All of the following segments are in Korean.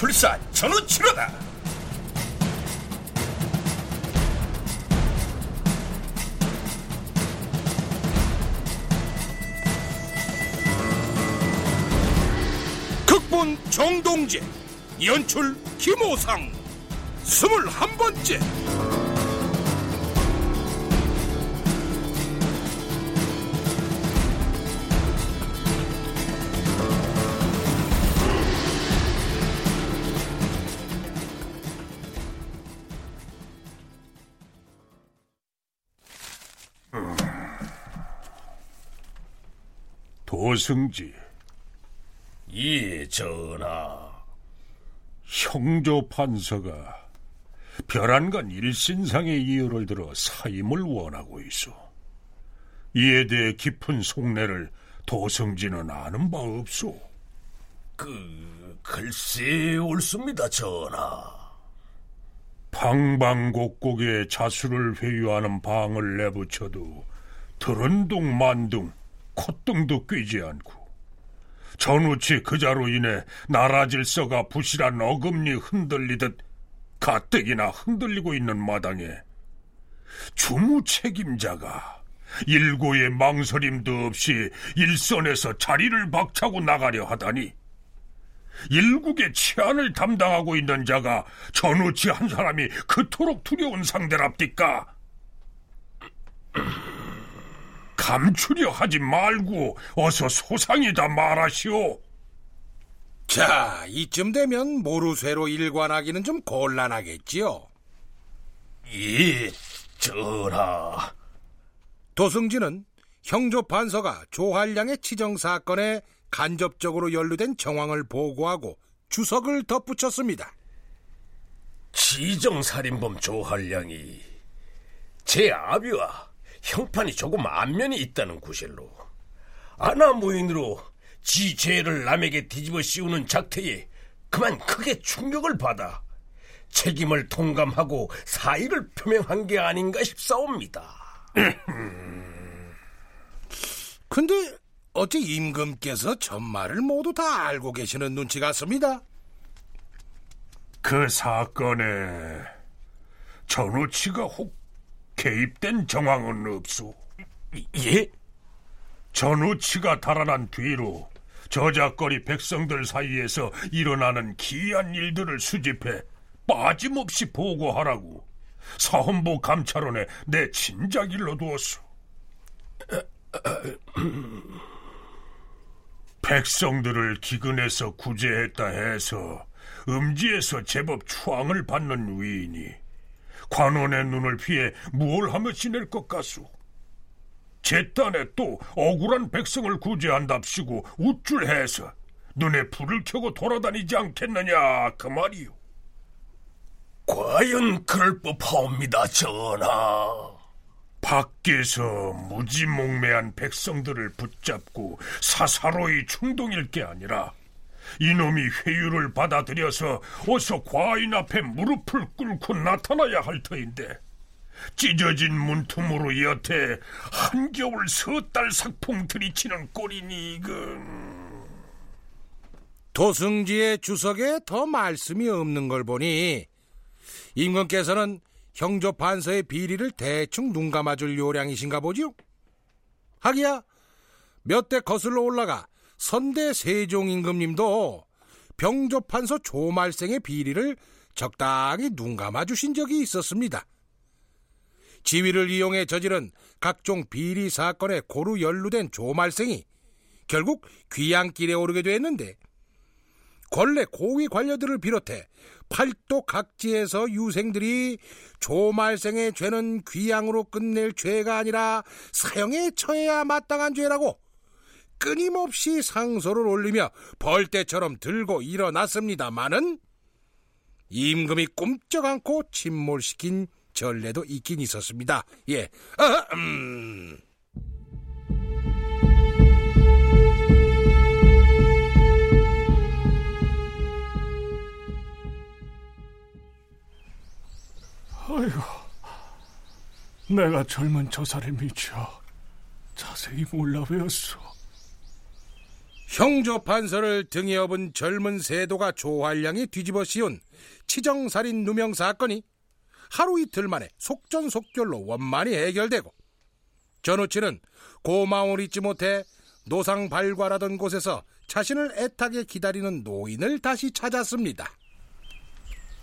술사 전우치로다. 극본 정동재 연출 김호상 스물한 번째 도승지 예 전하 형조 판서가 별안간 일신상의 이유를 들어 사임을 원하고 있어. 이에 대해 깊은 속내를 도성지는 아는 바 없소. 그 글쎄 옳습니다 전하 방방곡곡에 자수를 회유하는 방을 내붙여도 들은둥 만둥 콧등도 꿰지 않고 전우치 그자로 인해 나라 질서가 부실한 어금니 흔들리듯 가뜩이나 흔들리고 있는 마당에 주무 책임자가 일고의 망설임도 없이 일선에서 자리를 박차고 나가려 하다니 일국의 치안을 담당하고 있는 자가 전우치 한 사람이 그토록 두려운 상대랍니까? 감추려 하지 말고 어서 소상이다 말하시오. 자, 이쯤 되면 모루쇠로 일관하기는 좀 곤란하겠지요. 예 전하 도승진은 형조 판서가 조한량의 치정 사건에 간접적으로 연루된 정황을 보고하고 주석을 덧붙였습니다. 지정살인범 조한량이 제 아비와 형판이 조금 안면이 있다는 구실로 아나무인으로 지 죄를 남에게 뒤집어 씌우는 작태에 그만 크게 충격을 받아 책임을 통감하고 사의를 표명한 게 아닌가 싶사옵니다. 근데 어째 임금께서 전말을 모두 다 알고 계시는 눈치 같습니다. 그 사건에 전우치가 혹 개입된 정황은 없소. 예? 전우치가 달아난 뒤로 저작거리 백성들 사이에서 일어나는 기이한 일들을 수집해 빠짐없이 보고하라고 사헌부 감찰원에 내 진작 일러두었소. 백성들을 기근에서 구제했다 해서 음지에서 제법 추앙을 받는 위인이 관원의 눈을 피해 무얼 하며 지낼 것 같소. 제 딴에 또 억울한 백성을 구제한답시고 우쭐해서 눈에 불을 켜고 돌아다니지 않겠느냐 그 말이오. 과연 그럴 법하옵니다, 전하. 밖에서 무지몽매한 백성들을 붙잡고 사사로이 충동일 게 아니라 이놈이 회유를 받아들여서 어서 과인 앞에 무릎을 꿇고 나타나야 할 터인데 찢어진 문틈으로 여태 한겨울 서달 sak풍 들이치는 꼴이니 이건 도승지의 주석에 더 말씀이 없는 걸 보니 임금께서는 형조 판서의 비리를 대충 눈 감아줄 요량이신가 보지요? 하기야 몇 대 거슬러 올라가 선대 세종 임금님도 병조 판서 조말생의 비리를 적당히 눈 감아 주신 적이 있었습니다. 지위를 이용해 저지른 각종 비리 사건에 고루 연루된 조말생이 결국 귀양길에 오르게 됐는데 권례 고위 관료들을 비롯해 팔도 각지에서 유생들이 조말생의 죄는 귀양으로 끝낼 죄가 아니라 사형에 처해야 마땅한 죄라고 끊임없이 상소를 올리며 벌떼처럼 들고 일어났습니다마는 임금이 꼼짝 않고 침몰시킨 전례도 있긴 있었습니다. 예. 아, 음. 아이고, 내가 젊은 저사를 미쳐 자세히 몰라 배웠소. 형조 판서를 등에 업은 젊은 세도가 조활량이 뒤집어 씌운 치정살인 누명 사건이 하루 이틀 만에 속전속결로 원만히 해결되고 전우치는 고마움을 잊지 못해 노상 발과라던 곳에서 자신을 애타게 기다리는 노인을 다시 찾았습니다.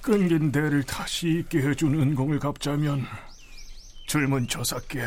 끊긴 대를 다시 있게 해준 은공을 갚자면 젊은 저사께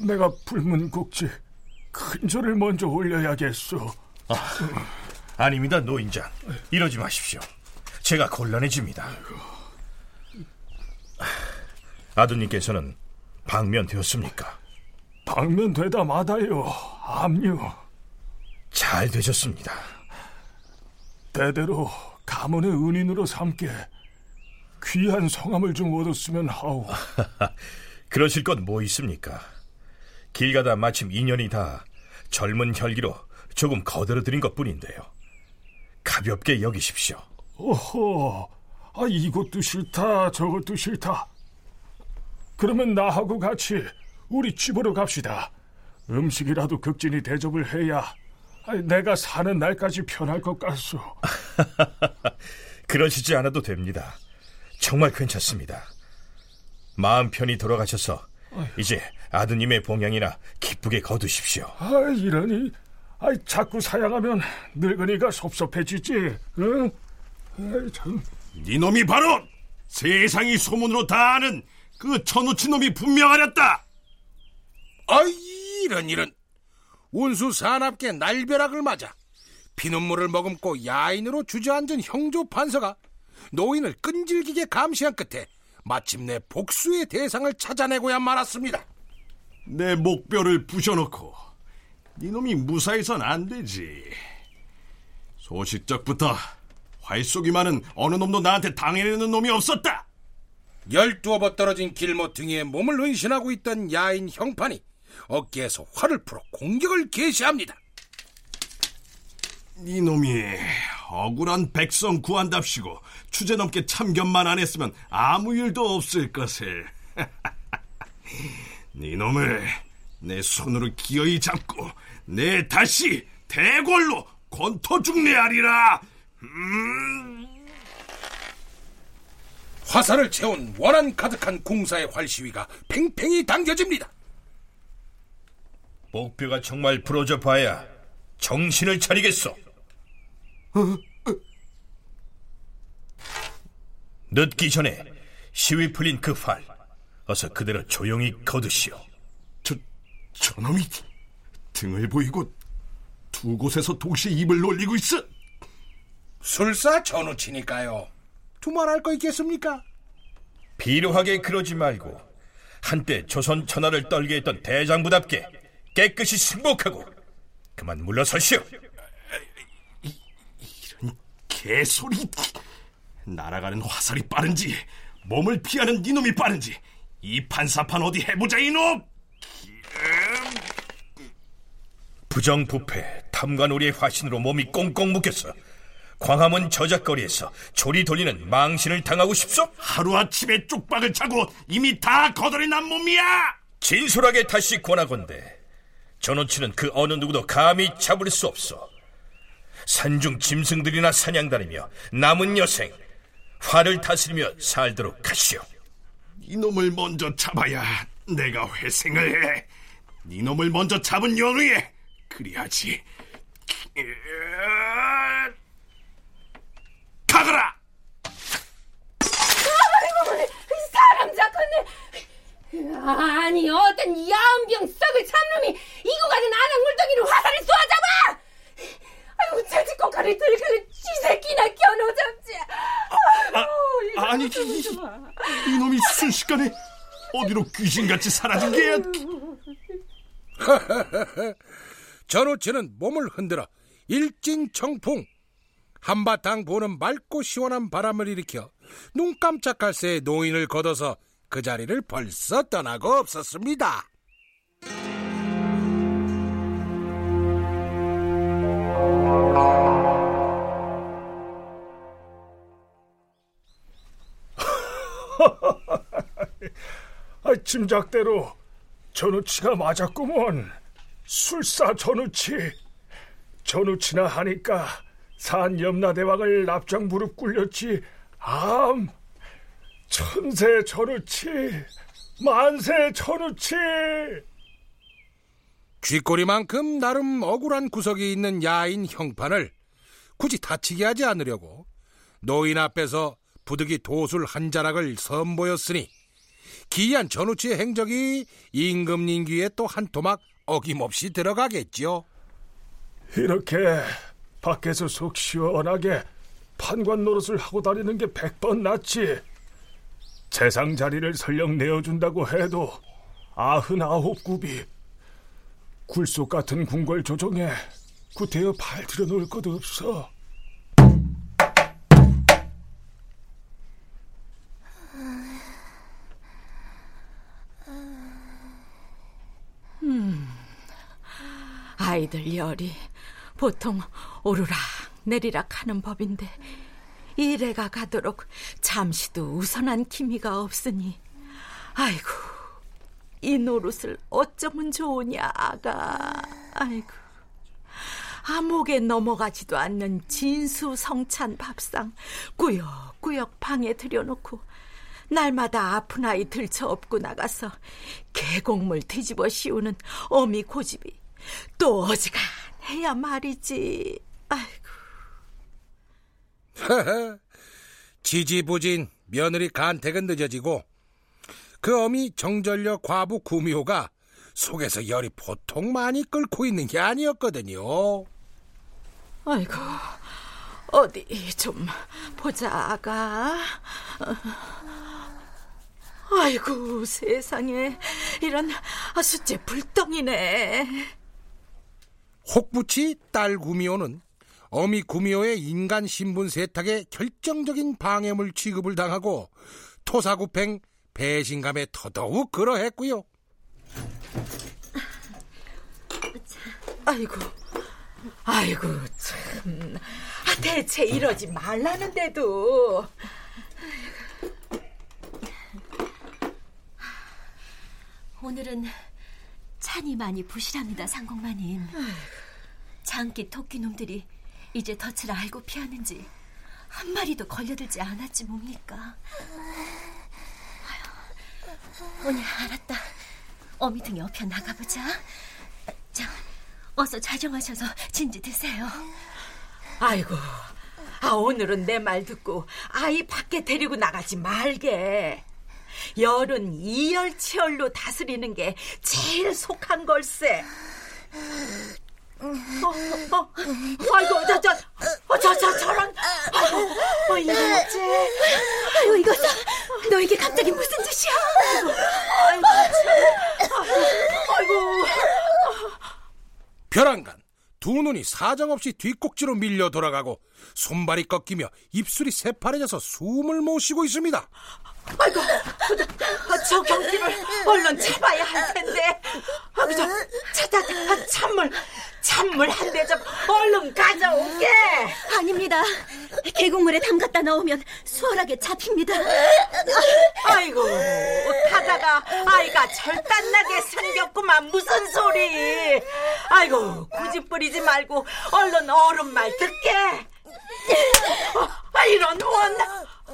내가 불문국지 큰 절을 먼저 올려야겠소. 아, 닙니다 노인장. 이러지 마십시오. 제가 곤란해집니다. 아드님께서는 방면되었습니까? 방면되다 마다요. 압류. 잘 되셨습니다. 대대로 가문의 은인으로 삼게 귀한 성함을 좀 얻었으면 하오. 그러실 것뭐 있습니까? 길 가다 마침 인연이 다 젊은 혈기로 조금 거들어드린 것 뿐인데요. 가볍게 여기십시오. 오호, 아, 이것도 싫다, 저것도 싫다. 그러면 나하고 같이 우리 집으로 갑시다. 음식이라도 극진히 대접을 해야 내가 사는 날까지 편할 것 같소. 그러시지 않아도 됩니다. 정말 괜찮습니다. 마음 편히 돌아가셔서 이제 아드님의 봉양이나 기쁘게 거두십시오. 아, 이러니 아, 자꾸 사양하면 늙은이가 섭섭해지지. 응? 아이, 참. 네 놈이 바로 세상이 소문으로 다 아는 그 천우치 놈이 분명하렸다. 아이 이런 이런 운수 사납게 날벼락을 맞아 피눈물을 머금고 야인으로 주저앉은 형조 판서가 노인을 끈질기게 감시한 끝에 마침내 복수의 대상을 찾아내고야 말았습니다. 내 목뼈를 부셔놓고 네 놈이 무사해선 안 되지. 소식적부터 활 쏘기 많은 어느 놈도 나한테 당해내는 놈이 없었다. 열두어 번 떨어진 길모 등에 몸을 은신하고 있던 야인 형판이 어깨에서 활을 풀어 공격을 개시합니다. 네 놈이 억울한 백성 구한답시고 추제넘게 참견만 안 했으면 아무 일도 없을 것을. 네 놈을 내 손으로 기어이 잡고 내 다시 대궐로 권토 중내하리라. 음... 화살을 채운 원한 가득한 궁사의 활시위가 팽팽히 당겨집니다. 목뼈가 정말 부러져 봐야 정신을 차리겠소. 늦기 전에 시위 풀린 그 활, 어서 그대로 조용히 거두시오. 저, 저놈이 등을 보이고 두 곳에서 동시에 입을 놀리고 있어. 술사 전우치니까요. 두말할 거 있겠습니까? 비루하게 그러지 말고 한때 조선 천하를 떨게 했던 대장부답게 깨끗이 승복하고 그만 물러서시오. 개소리. 날아가는 화살이 빠른지 몸을 피하는 니놈이 빠른지 이 판사판 어디 해보자 이놈. 부정부패 탐관오리의 화신으로 몸이 꽁꽁 묶였어. 광화문 저작거리에서 조리 돌리는 망신을 당하고 싶소? 하루아침에 쪽박을 차고 이미 다 거덜이 난 몸이야! 진솔하게 다시 권하건대 전원치는 그 어느 누구도 감히 잡을 수 없어. 산중 짐승들이나 사냥 다니며 남은 여생 화를 다스리며 살도록 하시오. 이놈을 먼저 잡아야 내가 회생을 해. 이놈을 먼저 잡은 연후에 그리하지. 가거라! 아이고, 사람 잡혔네. 아니, 어떤 야은병 썩을 참놈이 이고 가는 아낙 물덩이를 화살을 쏘아잡아! 아이고, 돼지꼬카를 들기를 쥐새끼나 겨누 잡지. 아이고, 아, 아니, 이, 이 놈이 순식간에 어디로 귀신같이 사라진 게야. 전우치는 몸을 흔들어 일진청풍 한바탕 부는 맑고 시원한 바람을 일으켜 눈 깜짝할 새에 노인을 걷어서 그 자리를 벌써 떠나고 없었습니다. 짐작대로. 전우치가 맞았구먼. 술사 전우치. 전우치나 하니까 산 염라대왕을 납작 무릎 꿇렸지. 암. 천세 전우치. 만세 전우치. 쥐꼬리만큼 나름 억울한 구석이 있는 야인 형판을 굳이 다치게 하지 않으려고 노인 앞에서 부득이 도술 한 자락을 선보였으니 기이한 전우치의 행적이 임금님 귀에 또 한 토막 어김없이 들어가겠지요. 이렇게 밖에서 속 시원하게 판관 노릇을 하고 다니는 게 백 번 낫지. 재상 자리를 설령 내어준다고 해도 아흔아홉 굽이 굴속 같은 궁궐 조정에 구태여 발 들여놓을 것도 없어. 아이들 열이 보통 오르락 내리락 하는 법인데 이래가 가도록 잠시도 우선한 기미가 없으니 아이고 이 노릇을 어쩌면 좋으냐 아가. 아이고 암흑에 넘어가지도 않는 진수성찬 밥상 꾸역꾸역 방에 들여놓고 날마다 아픈 아이 들쳐 업고 나가서 계곡물 뒤집어 씌우는 어미 고집이 또 어지간해야 말이지. 아이고. 지지부진 며느리 간택은 늦어지고 그 어미 정전력 과부 구미호가 속에서 열이 보통 많이 끓고 있는 게 아니었거든요. 아이고, 어디 좀 보자가. 아이고, 세상에 이런 수제 불덩이네. 혹부치 딸 구미호는 어미 구미호의 인간 신분 세탁에 결정적인 방해물 취급을 당하고 토사구팽 배신감에 더더욱 그러했고요. 아이고, 아이고 참. 아, 대체 이러지 말라는데도. 오늘은 찬이 많이 부실합니다, 상공마님. 장기 토끼 놈들이 이제 덫을 알고 피하는지 한 마리도 걸려들지 않았지 뭡니까? 오늘 알았다. 어미 등 옆에 나가보자. 자, 어서 자정하셔서 진지 드세요. 아이고, 아 오늘은 내 말 듣고 아이 밖에 데리고 나가지 말게. 열은 이열치열로 다스리는 게 제일 속한 걸세. 어, 어, 어, 아이고, 저, 저, 어, 저, 저, 저런, 아이고, 어, 이거지. 아이고, 이거 너에게 갑자기 무슨 짓이야? 아이고, 참, 아이고. 벼랑간 두 눈이 사정없이 뒷꼭지로 밀려 돌아가고 손발이 꺾이며 입술이 새파래져서 숨을 못 쉬고 있습니다. 아이고, 저, 저 경기를 얼른 잡아야 할 텐데. 아이고, 저, 차, 차, 차, 찬물, 찬물 한 대 좀 얼른 가져올게. 아닙니다. 계곡물에 담갔다 넣으면 수월하게 잡힙니다. 아이고, 타다가 아이가 절단나게 생겼구만. 무슨 소리. 아이고, 굳이 뿌리지 말고 얼른 어른 말 듣게. 아, 이런 원.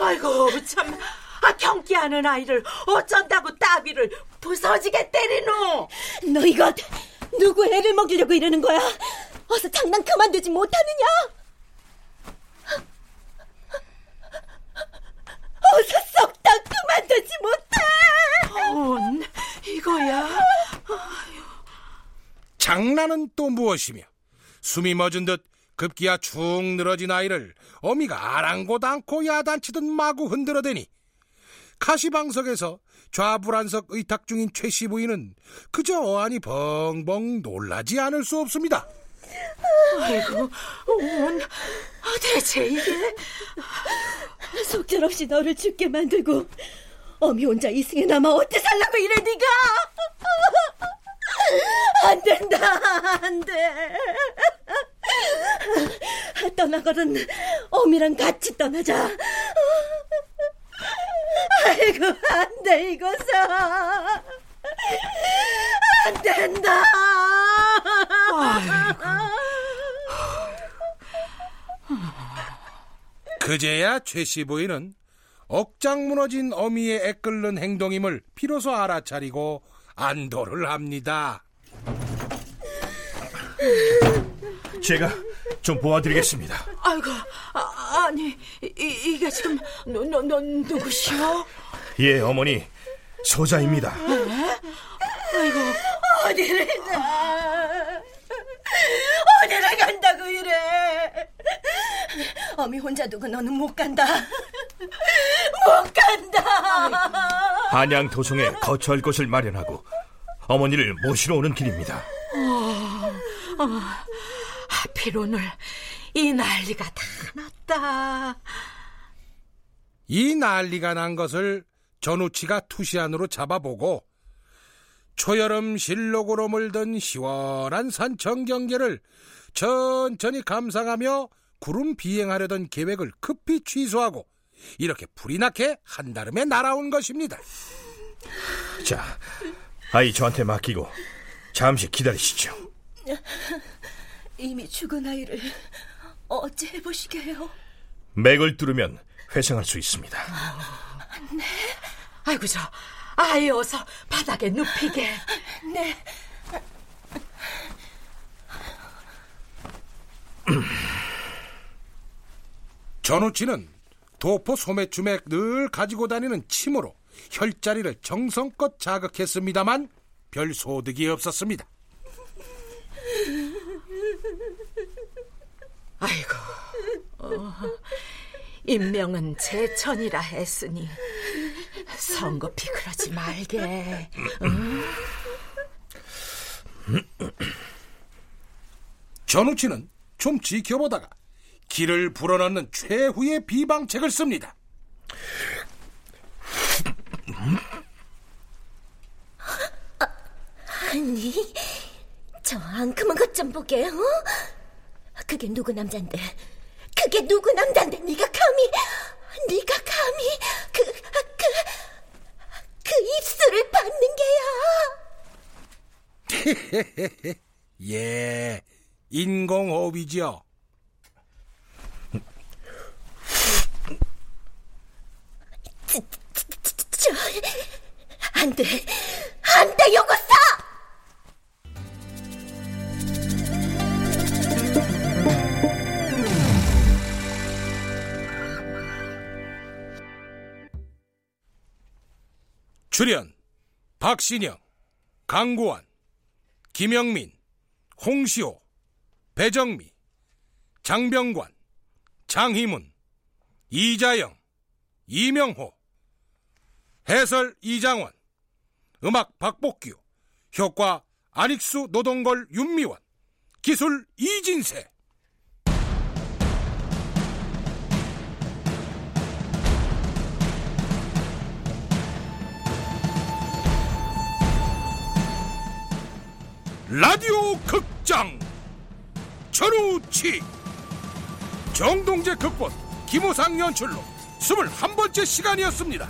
아이고, 참. 아, 경기하는 아이를 어쩐다고 따비를 부서지게 때리노? 너 이것 누구 애를 먹이려고 이러는 거야? 어서 장난 그만두지 못하느냐? 어서 썩다 그만두지 못해! 온, 이거야. 장난은 또 무엇이며 숨이 멎은 듯 급기야 축 늘어진 아이를 어미가 아랑곳 않고 야단치듯 마구 흔들어대니 가시방석에서 좌불안석 의탁 중인 최씨 부인은 그저 어안이 벙벙 놀라지 않을 수 없습니다. 아이고, 온, 아, 대체 이게. 속절없이 너를 죽게 만들고 어미 혼자 이승에 남아 어떻게 살라고 이래 네가 안 된다 안돼 떠나거든 어미랑 같이 떠나자 아이고 안돼 이거사 안 된다. 그제야 최씨 부인은 억장 무너진 어미의 애끓는 행동임을 비로소 알아차리고 안도를 합니다. 제가 좀 보아드리겠습니다. 아이고, 아, 아, 아니, 이, 이게 지금 너, 너, 너 누구시오? 예, 어머니. 소자입니다. 아이고, 어디를 가? 어디를 간다고 이래? 어미 혼자 두고 너는 못 간다. 못 간다. 안양 도성에 거처할 곳을 마련하고 어머니를 모시러 오는 길입니다. 하필 오늘 이 난리가 다 났다. 이 난리가 난 것을 전우치가 투시안으로 잡아보고 초여름 실록으로 물든 시원한 산청 경계를 천천히 감상하며 구름 비행하려던 계획을 급히 취소하고 이렇게 불이 나게 한달음에 날아온 것입니다. 자, 아이 저한테 맡기고 잠시 기다리시죠. 이미 죽은 아이를 어찌 해보시게요? 맥을 뚫으면 회생할 수 있습니다. 아이고, 저, 아이 어서 바닥에 눕히게. 네. 전우치는 도포 소매춤에 늘 가지고 다니는 침으로 혈자리를 정성껏 자극했습니다만 별 소득이 없었습니다. 아이고, 어, 인명은 제천이라 했으니 성급히 그러지 말게. 전우치는 좀 지켜보다가 길을 불어넣는 최후의 비방책을 씁니다. 아니, 저 앙큼한 것 좀 보게, 어? 그게 누구 남잔데? 그게 누구 남잔데? 네가 감히, 네가 감히 그, 그, 그 입술을 받는 게야. 예, 인공호흡이죠. 저, 안 돼, 안 돼, 요거사! 출연 박신영, 강구원, 김영민, 홍시호, 배정미, 장병관, 장희문, 이자영, 이명호, 해설 이장원, 음악 박복규, 효과 안익수 노동걸 윤미원, 기술 이진세. 라디오 극장 전우치 정동재 극본 김우상 연출로 21번째 시간이었습니다.